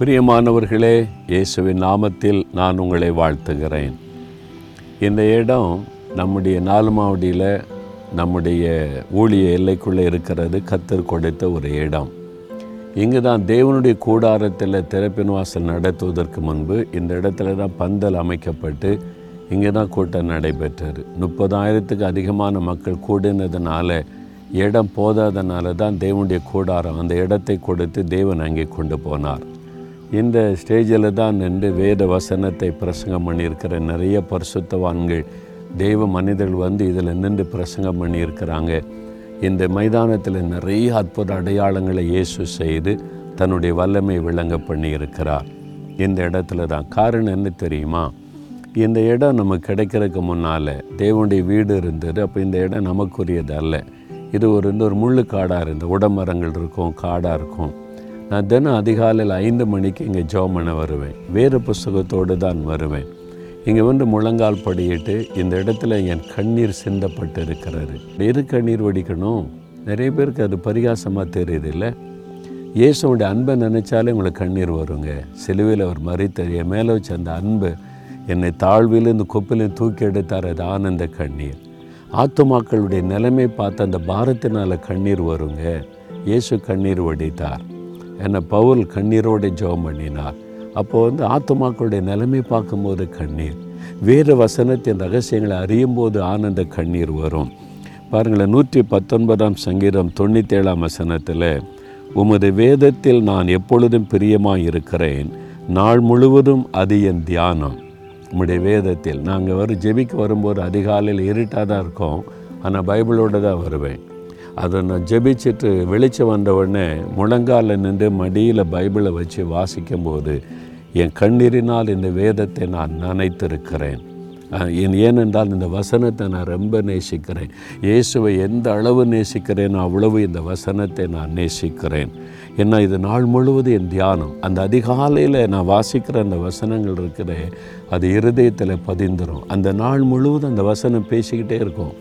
பிரியமானவர்களே இயேசுவின் நாமத்தில் நான் உங்களை வாழ்த்துகிறேன். இந்த இடம் நம்முடைய நாலுமாவடியில் நம்முடைய ஊழிய எல்லைக்குள்ளே இருக்கிறது கத்தர் கொடுத்த ஒரு இடம். இங்கு தான் தேவனுடைய கூடாரத்தில் திறப்பின் வாசல் நடத்துவதற்கு முன்பு இந்த இடத்துல தான் பந்தல் அமைக்கப்பட்டு இங்கே தான் கூட்டம் நடைபெற்றது. முப்பதாயிரத்துக்கு அதிகமான மக்கள் கூடினதுனால இடம் போதாதனால தான் தேவனுடைய கூடாரம் அந்த இடத்தை கொடுத்து தேவன் அங்கே கொண்டு போனார். இந்த ஸ்டேஜில் தான் நின்று வேத வசனத்தை பிரசங்கம் பண்ணியிருக்கிற நிறைய பரிசுத்தவான்கள் தெய்வ மனிதர்கள் வந்து இதில் நின்று பிரசங்கம் பண்ணியிருக்கிறாங்க. இந்த மைதானத்தில் நிறைய அற்புத அடையாளங்களை இயேசு செய்து தன்னுடைய வல்லமை விளங்க பண்ணியிருக்கிறார். இந்த இடத்துல தான் காரணம் என்ன தெரியுமா? இந்த இடம் நமக்கு கிடைக்கிறதுக்கு முன்னால் தேவனுடைய வீடு இருந்தது அப்போ இந்த இடம் நமக்குரியது அல்ல இது ஒரு இந்த ஒரு முள்ளு காடாக இருந்தது. உடமரங்கள் இருக்கும் காடாக இருக்கும். நான் தினம் அதிகாலையில் ஐந்து மணிக்கு இங்கே ஜோம் பண்ண வருவேன். வேறு புஸ்தகத்தோடு தான் வருவேன். இங்கே வந்து முழங்கால் படியிட்டு இந்த இடத்துல என் கண்ணீர் சிந்தப்பட்டு இருக்கிறாரு எது கண்ணீர் வடிக்கணும். நிறைய பேருக்கு அது பரிகாசமாக தெரியுது இல்லை இயேசுடைய அன்பை நினைச்சாலே உங்களுக்கு கண்ணீர் வருங்க. சிலுவையில் அவர் மறித்த என் மேலே வச்ச அந்த அன்பு என்னை தாழ்விலிருந்து கொப்பிலையும் தூக்கி எடுத்தார். அது ஆனந்த கண்ணீர். ஆத்துமாக்களுடைய நிலைமை பார்த்து அந்த பாரத்தினால் கண்ணீர் வருங்க. இயேசு கண்ணீர் வடித்தார். என்னை பவுல் கண்ணீரோடு ஜெபம் பண்ணினார். அப்போ வந்து ஆத்துமாக்களுடைய நிலைமை பார்க்கும்போது கண்ணீர். வேறு வசனத்தின் ரகசியங்களை அறியும் போது ஆனந்த கண்ணீர் வரும். பாருங்களேன் நூற்றி பத்தொன்பதாம் சங்கீதம் தொண்ணூற்றேழாம் வசனத்தில் உமது வேதத்தில் நான் எப்பொழுதும் பிரியமாக இருக்கிறேன். நாள் முழுவதும் அது என் தியானம். உம்முடைய வேதத்தில் நாங்கள் வரும் ஜெபிக்க வரும்போது அதிகாலையில் இருட்டாக தான் இருக்கோம். ஆனால் பைபிளோடு தான் வருவேன். அதை நான் ஜெபிச்சுட்டு வெளிச்சம் வந்த உடனே முழங்கால நின்று மடியில் பைபிளை வச்சு வாசிக்கும்போது என் கண்ணீரினால் இந்த வேதத்தை நான் நினைத்திருக்கிறேன். ஏன் ஏனென்றால் இந்த வசனத்தை நான் ரொம்ப நேசிக்கிறேன். இயேசுவை எந்த அளவு நேசிக்கிறேனோ அவ்வளவு இந்த வசனத்தை நான் நேசிக்கிறேன். ஏன்னா இது நாள் முழுவதும் என் தியானம். அந்த அதிகாலையில் நான் வாசிக்கிற அந்த வசனங்கள் இருக்கிற அது இருதயத்தில் பதிந்துரும். அந்த நாள் முழுவதும் அந்த வசனம் பேசிக்கிட்டே இருக்கும்.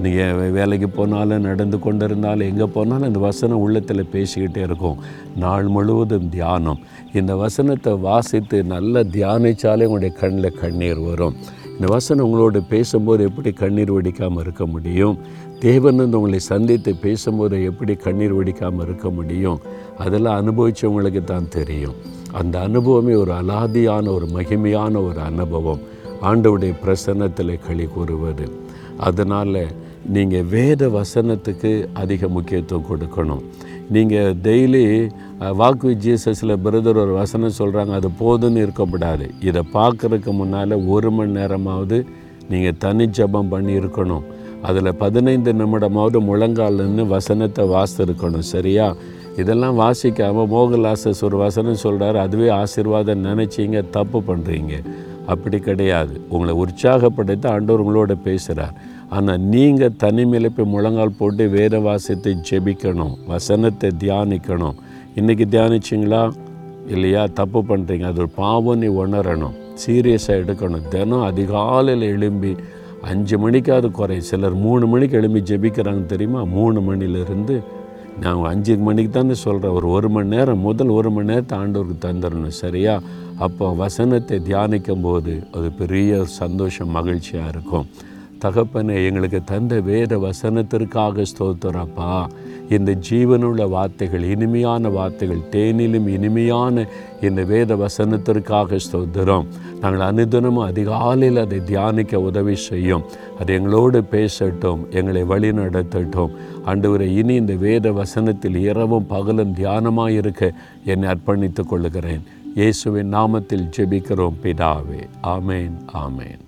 நீங்கள் வேலைக்கு போனாலும் நடந்து கொண்டு இருந்தாலும் எங்கே போனாலும் அந்த வசனம் உள்ளத்தில் பேசிக்கிட்டே இருக்கும். நாள் முழுவதும் தியானம். இந்த வசனத்தை வாசித்து நல்லா தியானித்தாலே உங்களுடைய கண்ணில் கண்ணீர் வரும். இந்த வசனம் உங்களோடு பேசும்போது எப்படி கண்ணீர் வடிக்காமல் இருக்க முடியும்? தேவன் வந்து உங்களை சந்தித்து பேசும்போது எப்படி கண்ணீர் வடிக்காமல் இருக்க முடியும்? அதெல்லாம் அனுபவித்தவங்களுக்கு தான் தெரியும். அந்த அனுபவமே ஒரு அலாதியான ஒரு மகிமையான ஒரு அனுபவம். ஆண்டவுடைய பிரசன்னத்தில் களி கூறுவது. அதனால் நீங்கள் வேத வசனத்துக்கு அதிக முக்கியத்துவம் கொடுக்கணும். நீங்கள் டெய்லி வாக்கு வித் ஜீசஸில் பிரதர் ஒரு வசனம் சொல்கிறாங்க அது போதும்னு இருக்கக்கூடாது. இதை பார்க்குறதுக்கு முன்னால் ஒரு மணி நேரமாவது நீங்கள் தனி ஜபம் பண்ணி இருக்கணும். அதில் பதினைந்து நிமிடமாவது முழங்கால் வசனத்தை வாசிருக்கணும் சரியா? இதெல்லாம் வாசிக்காமல் மோகலாசஸ் ஒரு வசனம் சொல்கிறாரு அதுவே ஆசீர்வாதம் நினச்சிங்க தப்பு பண்ணுறீங்க அப்படி கிடையாது. உங்களை உற்சாகப்படுத்த ஆண்டவர் உங்களோட பேசுகிறார் ஆனால் நீங்கள் தனிமையில் போய் முழங்கால் போட்டு வேத வாசத்தை ஜெபிக்கணும். வசனத்தை தியானிக்கணும். இன்றைக்கி தியானிச்சிங்களா? இல்லையா? தப்பு பண்ணுறீங்க அது ஒரு பாவம் நீ உணரணும். சீரியஸாக எடுக்கணும். தினம் அதிகாலையில் எழும்பி அஞ்சு மணிக்காவது குறை. சிலர் மூணு மணிக்கு எழும்பி ஜெபிக்கிறாங்க தெரியுமா? மூணு மணிலேருந்து நான் அஞ்சு மணிக்கு தானே சொல்கிறேன் ஒரு ஒரு மணி நேரம் முதல் ஒரு மணி நேரத்தை ஆண்டவருக்கு தந்துடணும். சரியா? அப்போ வசனத்தை தியானிக்கும் போது அது பெரிய சந்தோஷம் மகிழ்ச்சியாக இருக்கும். தகப்பனை எங்களுக்கு தந்த வேத வசனத்திற்காக ஸ்தோத்திரப்பா இந்த ஜீவனுள்ள வார்த்தைகள் இனிமையான வார்த்தைகள் தேனிலும் இனிமையான இந்த வேத வசனத்திற்காக ஸ்தோத்திரம். நாங்கள் அனுதினமும் அதிகாலையில் அதை தியானிக்க உதவி செய்யும். அது எங்களோடு பேசட்டும் எங்களை வழி நடத்தட்டும். ஆண்டவரை இனி இந்த வேத வசனத்தில் இரவும் பகலும் தியானமாக இருக்க என்னை அர்ப்பணித்துக் கொள்கிறேன் இயேசுவின் நாமத்தில் ஜெபிக்கிறோம் பிதாவே. ஆமேன் ஆமேன்.